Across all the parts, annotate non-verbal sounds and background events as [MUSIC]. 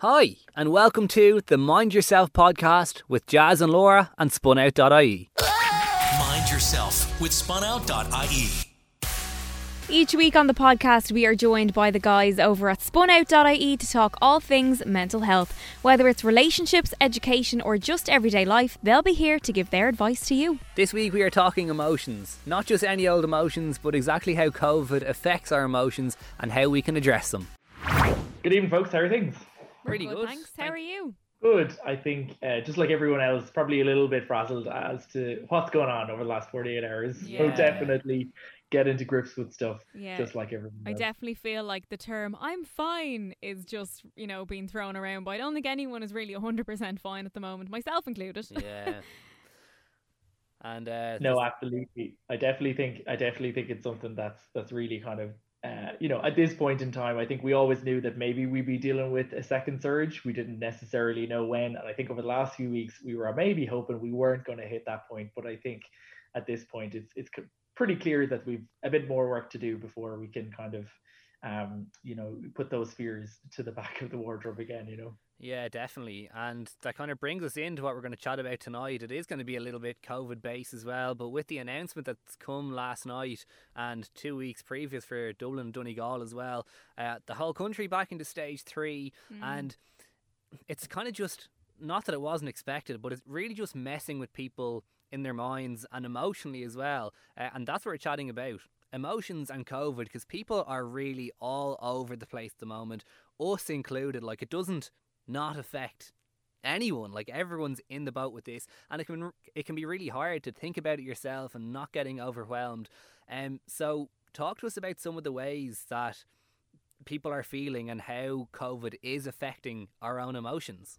Hi, and welcome to the Mind Yourself podcast with Jazz and Laura and spunout.ie. Mind Yourself with spunout.ie. Each week on the podcast, we are joined by the guys over at spunout.ie to talk all things mental health. Whether it's relationships, education, or just everyday life, they'll be here to give their advice to you. This week we are talking emotions. Not just any old emotions, but exactly how COVID affects our emotions and how we can address them. Good evening, folks. How are things? Pretty good. Thanks. How are you? Good. I think, uh, just like everyone else, probably a little bit frazzled as to what's going on over the last 48 hours. So Yeah. definitely get into grips with stuff, Yeah. just like everyone I definitely feel like the term I'm fine is just, you know, being thrown around, but I don't think anyone is really 100% fine at the moment, myself included. Yeah. [LAUGHS] And uh, no, absolutely. I definitely think I definitely think it's something that's that's really kind of uh, you know at this point in time. I think we always knew that maybe we'd be dealing with a second surge. We didn't necessarily know when, and I think over the last few weeks we were maybe hoping we weren't going to hit that point. But I think at this point it's it's pretty clear that we've a bit more work to do before we can kind of um you know put those fears to the [LAUGHS] back of the wardrobe again. You know. Yeah, definitely. And that kind of brings us into what we're going to chat about tonight. It is going to be a little bit COVID based as well, but with the announcement that's come last night and two weeks previous for Dublin and Donegal as well, uh, the whole country back into stage three. And it's kind of just not that it wasn't expected, but it's really just messing with people in their minds and emotionally as well. Uh, and that's what we're chatting about emotions and COVID because people are really all over the place at the moment, us included. Like, it doesn't not affect anyone like everyone's in the boat with this and it can it can be really hard to think about it yourself and not getting overwhelmed. Um so talk to us about some of the ways that people are feeling and how covid is affecting our own emotions.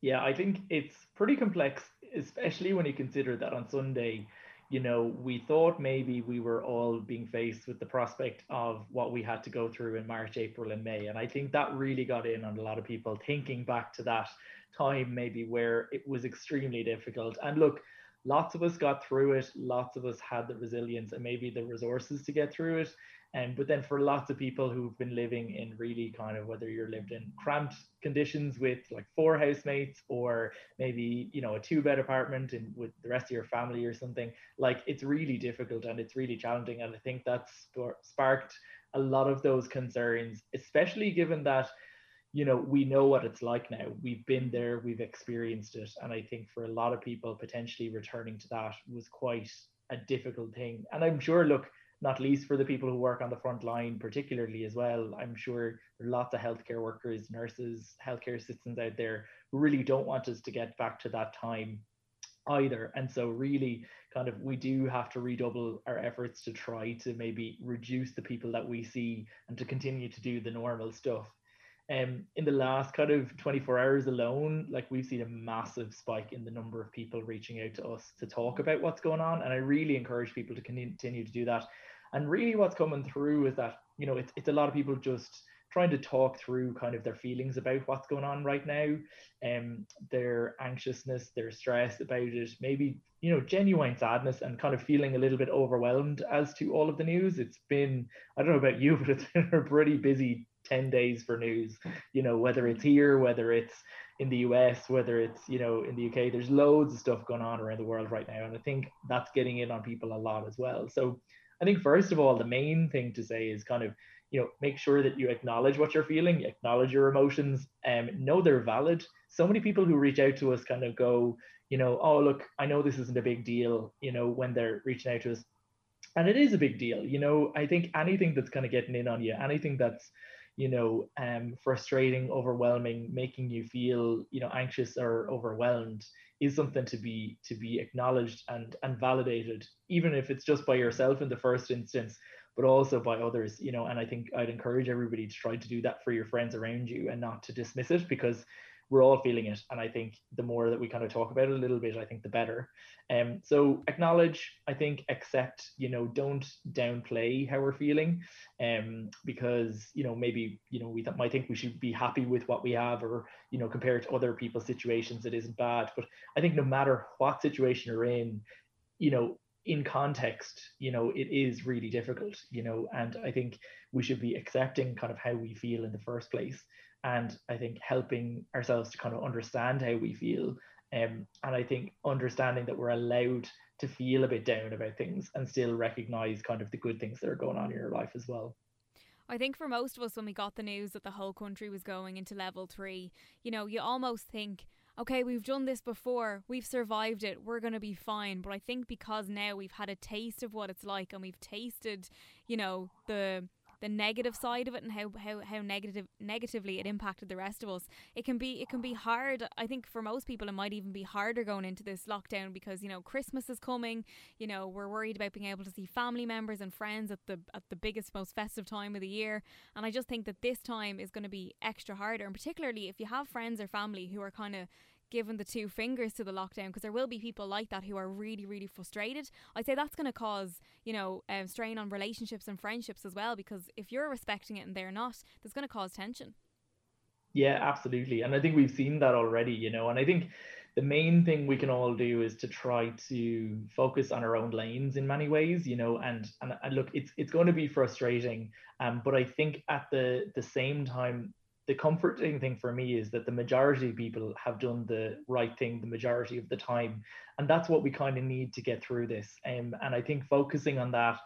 Yeah, I think it's pretty complex, especially when you consider that on Sunday, you know, we thought maybe we were all being faced with the prospect of what we had to go through in March, April, and May. And I think that really got in on a lot of people thinking back to that time, maybe where it was extremely difficult. And look, lots of us got through it, lots of us had the resilience and maybe the resources to get through it. And but then for lots of people who've been living in really kind of whether you're lived in cramped conditions with like four housemates or maybe you know a two bed apartment and with the rest of your family or something, like it's really difficult and it's really challenging. And I think that's spar- sparked a lot of those concerns, especially given that you know we know what it's like now. We've been there we've experienced it and i think for a lot of people potentially returning to that was quite a difficult thing. And i'm sure look not least for the people who work on the front line particularly as well i'm sure there are lots of healthcare workers nurses healthcare assistants out there who really don't want us to get back to that time either. And so really kind of we do have to redouble our efforts to try to maybe reduce the people that we see and to continue to do the normal stuff um, in the last kind of 24 hours alone, like we've seen a massive spike in the number of people reaching out to us to talk about what's going on. And I really encourage people to continue to do that. And really, what's coming through is that, you know, it's, it's a lot of people just trying to talk through kind of their feelings about what's going on right now, um, their anxiousness, their stress about it, maybe, you know, genuine sadness and kind of feeling a little bit overwhelmed as to all of the news. It's been, I don't know about you, [LAUGHS] but it's been a pretty busy 10 days for news you know whether it's here whether it's in the us whether it's you know in the uk there's loads of stuff going on around the world right now and i think that's getting in on people a lot as well. So i think first of all the main thing to say is kind of you know make sure that you acknowledge what you're feeling acknowledge your emotions and um, know they're valid. So many people who reach out to us kind of go you know oh look i know this isn't a big deal you know when they're reaching out to us. And it is a big deal you know. I think anything that's kind of getting in on you anything that's you know um frustrating overwhelming making you feel you know anxious or overwhelmed is something to be to be acknowledged and and validated even if it's just by yourself in the first instance but also by others you know and i think i'd encourage everybody to try to do that for your friends around you and not to dismiss it because we're all feeling it. And i think the more that we kind of talk about it a little bit i think the better. Um so acknowledge i think accept you know don't downplay how we're feeling um because you know maybe you know we th- might think we should be happy with what we have or you know compared to other people's situations it isn't bad. But i think no matter what situation you're in you know in context you know it is really difficult you know and i think we should be accepting kind of how we feel in the first place and I think helping ourselves to kind of understand how we feel. Um, and I think understanding that we're allowed to feel a bit down about things and still recognize kind of the good things that are going on in your life as well. I think for most of us, when we got the news that the whole country was going into level three, you know, you almost think, okay, we've done this before, we've survived it, we're going to be fine. But I think because now we've had a taste of what it's like and we've tasted, you know, the the negative side of it and how, how, how negative negatively it impacted the rest of us. It can be it can be hard. I think for most people it might even be harder going into this lockdown because, you know, Christmas is coming, you know, we're worried about being able to see family members and friends at the at the biggest, most festive time of the year. And I just think that this time is going to be extra harder. And particularly if you have friends or family who are kind of given the two fingers to the lockdown because there will be people like that who are really really frustrated. I'd say that's going to cause you know um, strain on relationships and friendships as well because if you're respecting it and they're not there's going to cause tension. Yeah absolutely. And i think we've seen that already you know and i think the main thing we can all do is to try to focus on our own lanes in many ways you know and and, and look it's it's going to be frustrating um but i think at the the same time the comforting thing for me is that the majority of people have done the right thing the majority of the time. And that's what we kind of need to get through this. Um, and i think focusing on that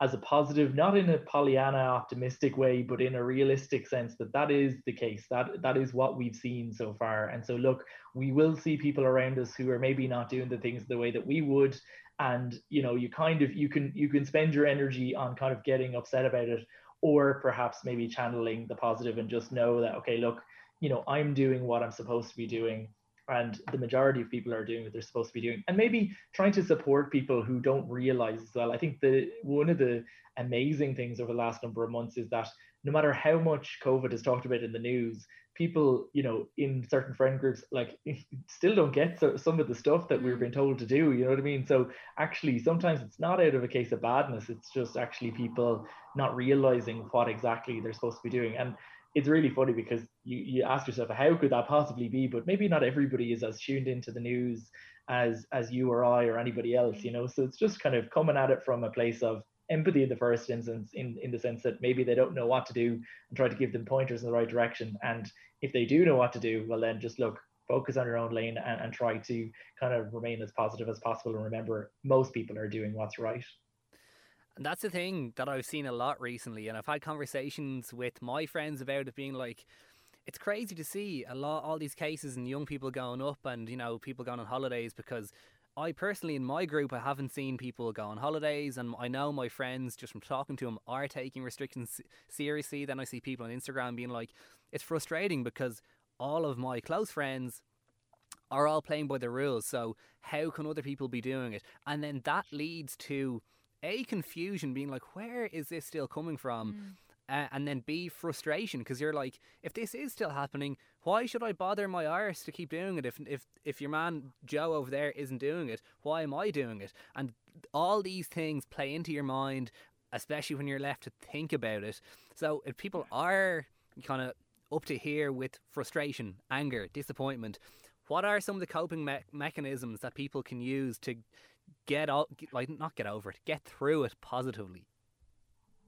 as a positive not in a pollyanna optimistic way but in a realistic sense that that is the case. That that is what we've seen so far. And so look we will see people around us who are maybe not doing the things the way that we would. And you know you kind of you can you can spend your energy on kind of getting upset about it or perhaps maybe channeling the positive and just know that okay look you know i'm doing what i'm supposed to be doing and the majority of people are doing what they're supposed to be doing. And maybe trying to support people who don't realize as well. I think the one of the amazing things over the last number of months is that no matter how much covid is talked about in the news people, you know, in certain friend groups, like [LAUGHS] still don't get so, some of the stuff that we're mm. being told to do. You know what I mean? So actually, sometimes it's not out of a case of badness. It's just actually people not realizing what exactly they're supposed to be doing. And it's really funny because you, you ask yourself, how could that possibly be? But maybe not everybody is as tuned into the news as as you or I or anybody else, you know. So it's just kind of coming at it from a place of empathy in the first instance in, in the sense that maybe they don't know what to do and try to give them pointers in the right direction. And if they do know what to do well then just look focus on your own lane and, and try to kind of remain as positive as possible and remember most people are doing what's right. And that's the thing that I've seen a lot recently and I've had conversations with my friends about it being like it's crazy to see a lot all these cases and young people going up and you know people going on holidays because I personally, in my group, I haven't seen people go on holidays, and I know my friends, just from talking to them, are taking restrictions seriously. Then I see people on Instagram being like, it's frustrating because all of my close friends are all playing by the rules. So how can other people be doing it? And then that leads to a confusion, being like, where is this still coming from? Mm uh, and then B frustration because you're like, if this is still happening, why should I bother my arse to keep doing it? If if if your man Joe over there isn't doing it, why am I doing it? And all these things play into your mind, especially when you're left to think about it. So if people are kind of up to here with frustration, anger, disappointment, what are some of the coping me- mechanisms that people can use to get out, like not get over it, get through it positively?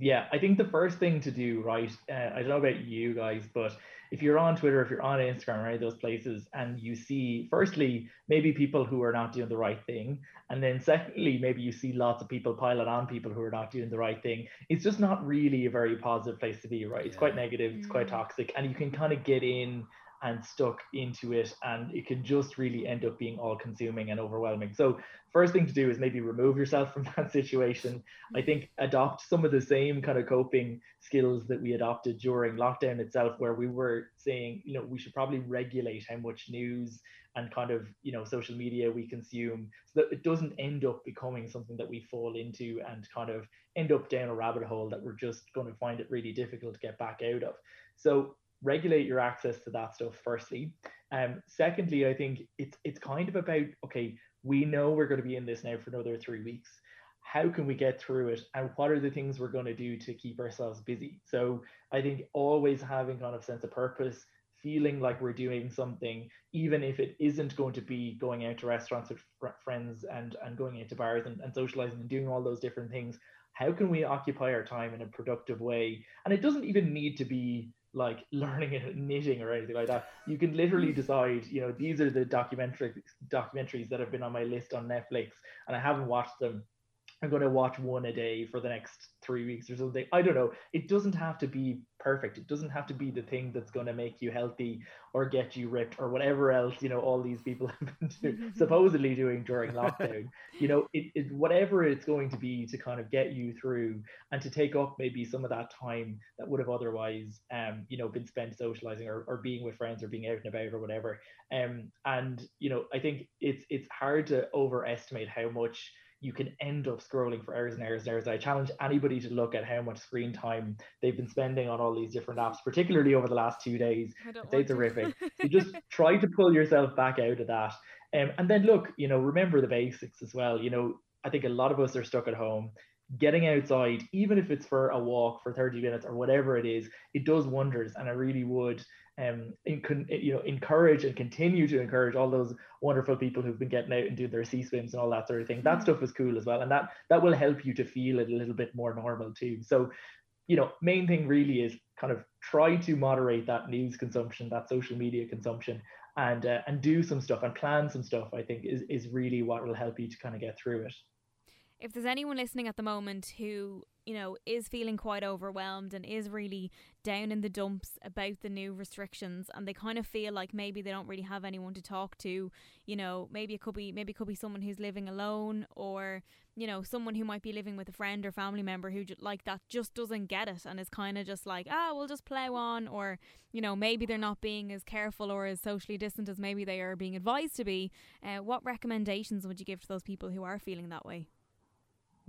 Yeah, I think the first thing to do, right? Uh, I don't know about you guys, but if you're on Twitter, if you're on Instagram, right, those places, and you see, firstly, maybe people who are not doing the right thing, and then secondly, maybe you see lots of people piling on people who are not doing the right thing. It's just not really a very positive place to be, right? It's yeah. quite negative, it's quite mm. toxic, and you can kind of get in and stuck into it and it can just really end up being all consuming and overwhelming. So first thing to do is maybe remove yourself from [LAUGHS] that situation. I think adopt some of the same kind of coping skills that we adopted during lockdown itself where we were saying you know we should probably regulate how much news and kind of you know social media we consume so that it doesn't end up becoming something that we fall into and kind of end up down a rabbit hole that we're just going to find it really difficult to get back out of. So regulate your access to that stuff firstly. Um secondly i think it's it's kind of about okay we know we're going to be in this now for another three weeks. How can we get through it? And what are the things we're going to do to keep ourselves busy? So i think always having kind of sense of purpose feeling like we're doing something even if it isn't going to be going out to restaurants with fr- friends and and going into bars and, and socializing and doing all those different things how can we occupy our time in a productive way? And it doesn't even need to be like [LAUGHS] learning and knitting or anything like that. You can literally [LAUGHS] decide, you know, these are the documentary documentaries that have been on my list on Netflix, and I haven't watched them. I'm going to watch one a day for the next three weeks or something. I don't know. It doesn't have to be perfect. It doesn't have to be the thing that's going to make you healthy or get you ripped or whatever else, you know, all these people [LAUGHS] have been do, [LAUGHS] supposedly doing during lockdown. [LAUGHS] you know, it, it, whatever it's going to be to kind of get you through and to take up maybe some of that time that would have otherwise, um, you know, been spent socializing or, or being with friends or being out and about or whatever. Um, and, you know, I think it's, it's hard to overestimate how much you can end up scrolling for hours and hours and hours. I challenge anybody to look at how much screen time they've been spending on all these different apps, particularly over the last two days. It's horrific. you [LAUGHS] just try to pull yourself back out of that. Um, and then look, you know, remember the basics as well. You know, I think a lot of us are stuck at home. Getting outside, even if it's for a walk for 30 minutes or whatever it is, it does wonders. And I really would um, in, you know, encourage and continue to encourage all those wonderful people who've been getting out and doing their sea swims and all that sort of thing. That stuff is cool as well, and that that will help you to feel it a little bit more normal too. So, you know, main thing really is kind of try to moderate that news consumption, that social media consumption, and uh, and do some stuff and plan some stuff. I think is is really what will help you to kind of get through it if there's anyone listening at the moment who, you know, is feeling quite overwhelmed and is really down in the dumps about the new restrictions and they kind of feel like maybe they don't really have anyone to talk to, you know, maybe it could be maybe it could be someone who's living alone or, you know, someone who might be living with a friend or family member who like that just doesn't get it and is kind of just like, ah, we'll just plow on or, you know, maybe they're not being as careful or as socially distant as maybe they are being advised to be. Uh, what recommendations would you give to those people who are feeling that way?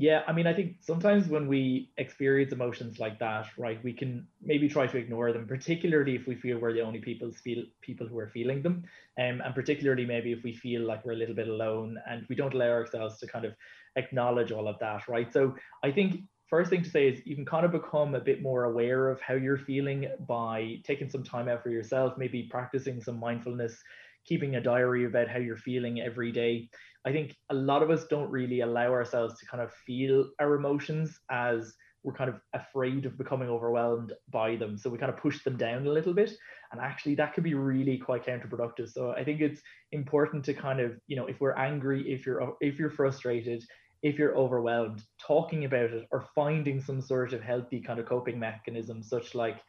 Yeah, I mean, I think sometimes when we experience emotions like that, right, we can maybe try to ignore them, particularly if we feel we're the only people feel people who are feeling them, um, and particularly maybe if we feel like we're a little bit alone and we don't allow ourselves to kind of acknowledge all of that, right? So I think first thing to say is you can kind of become a bit more aware of how you're feeling by taking some time out for yourself, maybe practicing some mindfulness, keeping a diary about how you're feeling every day. I think a lot of us don't really allow ourselves to kind of feel our emotions as we're kind of afraid of becoming overwhelmed by them. So we kind of push them down a little bit. And actually, that could be really quite counterproductive. So I think it's important to kind of, you know, if we're angry, if you're if you're frustrated, if you're overwhelmed, talking about it or finding some sort of healthy kind of coping mechanism, such like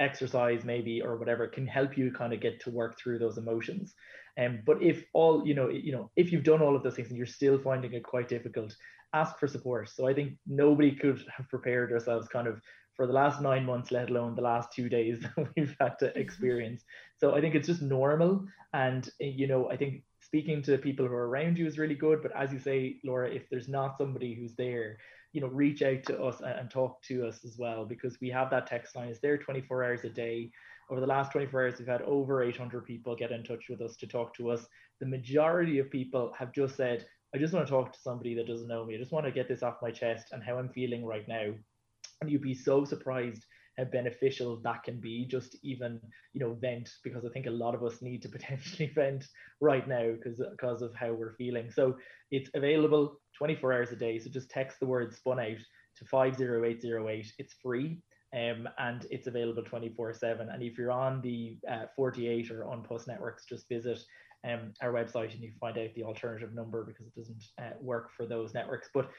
exercise maybe or whatever can help you kind of get to work through those emotions. Um, but if all you know you know if you've done all of those things and you're still finding it quite difficult ask for support. So i think nobody could [LAUGHS] have prepared ourselves kind of for the last nine months let alone the last two days [LAUGHS] that we've had to mm-hmm. experience. So i think it's just normal. And you know i think speaking to people who are around you is really good. But as you say laura if there's not somebody who's there you know reach out to us and talk to us as well because we have that text line. It's there 24 hours a day. Over the last 24 hours we've had over 800 people get in touch with us to talk to us. The majority of people have just said i just want to talk to somebody that doesn't know me. I just want to get this off my chest and how i'm feeling right now. And you'd be so surprised how beneficial that can be just even you know vent because i think a lot of us need to [LAUGHS] potentially vent right now because because of how we're feeling. So it's available 24 hours a day. So just text the word spun out to 50808 it's free um, and it's available 24 7 and if you're on the uh, 48 or An Post networks just visit um, our website and you find out the alternative number because it doesn't uh, work for those networks. But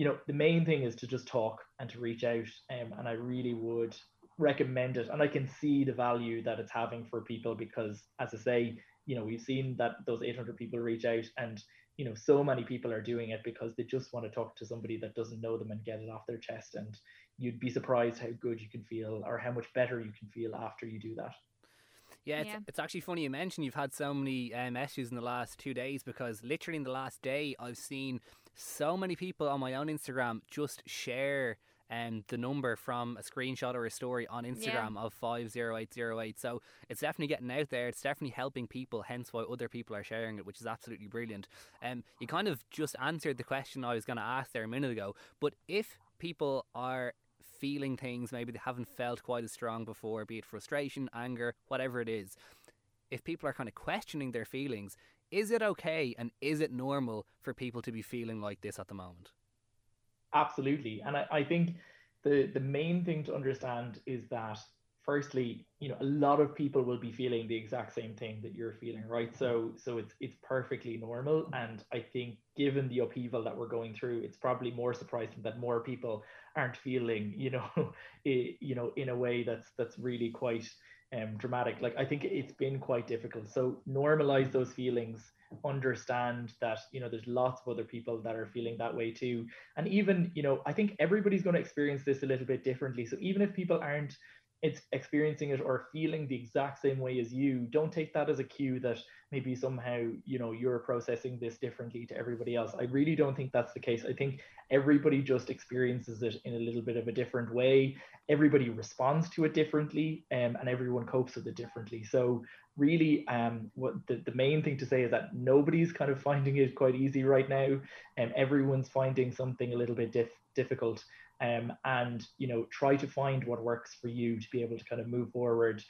you know, the main thing is to just talk and to reach out. Um, and I really would recommend it. And I can see the value that it's having for people because, as I say, you know, we've seen that those 800 people reach out and, you know, so many people are doing it because they just want to talk to somebody that doesn't know them and get it off their chest. And you'd be surprised how good you can feel or how much better you can feel after you do that. Yeah, it's, yeah. it's actually funny you mentioned you've had so many um, issues in the last two days because literally in the last day I've seen so many people on my own Instagram just share um, the number from a screenshot or a story on Instagram yeah. of 50808. So it's definitely getting out there. It's definitely helping people, hence why other people are sharing it, which is absolutely brilliant. Um, you kind of just answered the question I was going to ask there a minute ago. But if people are feeling things maybe they haven't felt quite as strong before, be it frustration, anger, whatever it is, if people are kind of questioning their feelings, is it okay and is it normal for people to be feeling like this at the moment? Absolutely. And I, I think the, the main thing to understand is that firstly, you know, a lot of people will be feeling the exact same thing that you're feeling, right? So so it's it's perfectly normal. And I think given the upheaval that we're going through, it's probably more surprising that more people aren't feeling, you know, [LAUGHS] you know, in a way that's that's really quite um, dramatic. Like I think it's been quite difficult. So normalize those feelings understand that you know there's lots of other people that are feeling that way too and even you know i think everybody's going to experience this a little bit differently so even if people aren't it's experiencing it or feeling the exact same way as you don't take that as a cue that maybe somehow you know you're processing this differently to everybody else. I really don't think that's the case. I think everybody just experiences it in a little bit of a different way. Everybody responds to it differently um, and everyone copes with it differently. So really um, what the, the main thing to say is that nobody's kind of finding it quite easy right now. And um, everyone's finding something a little bit dif- difficult um, and you know try to find what works for you to be able to kind of move forward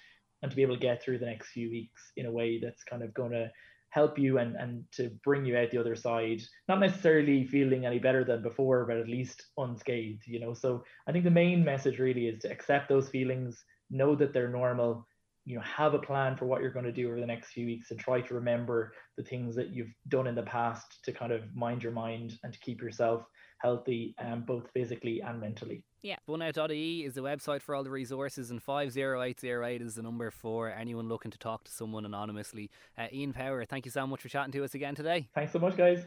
and to be able to get through the next few weeks in a way that's kind of going to help you and and to bring you out the other side. Not necessarily feeling any better than before but at least unscathed you know? So i think the main message really is to accept those feelings know that they're normal you know have a plan for what you're going to do over the next few weeks and try to remember the things that you've done in the past to kind of mind your mind and to keep yourself healthy um, both physically and mentally. Yeah. Spunout.ie is the website for all the resources, and 50808 is the number for anyone looking to talk to someone anonymously. Uh, Ian Power, thank you so much for chatting to us again today. Thanks so much, guys.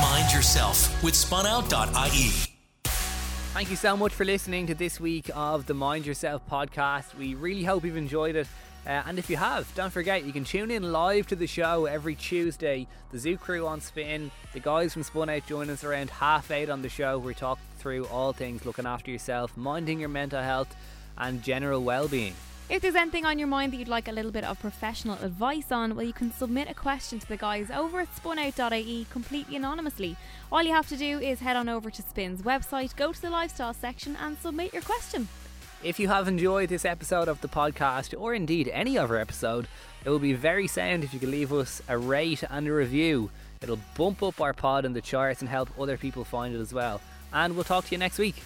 Mind yourself with spunout.ie. Thank you so much for listening to this week of the Mind Yourself podcast. We really hope you've enjoyed it. Uh, and if you have, don't forget you can tune in live to the show every Tuesday. The Zoo Crew on Spin, the guys from Spun Out join us around half eight on the show. We talk through all things looking after yourself, minding your mental health, and general well-being. If there's anything on your mind that you'd like a little bit of professional advice on, well, you can submit a question to the guys over at spunout.ie completely anonymously. All you have to do is head on over to Spin's website, go to the lifestyle section, and submit your question. If you have enjoyed this episode of the podcast, or indeed any other episode, it will be very sound if you could leave us a rate and a review. It'll bump up our pod in the charts and help other people find it as well. And we'll talk to you next week.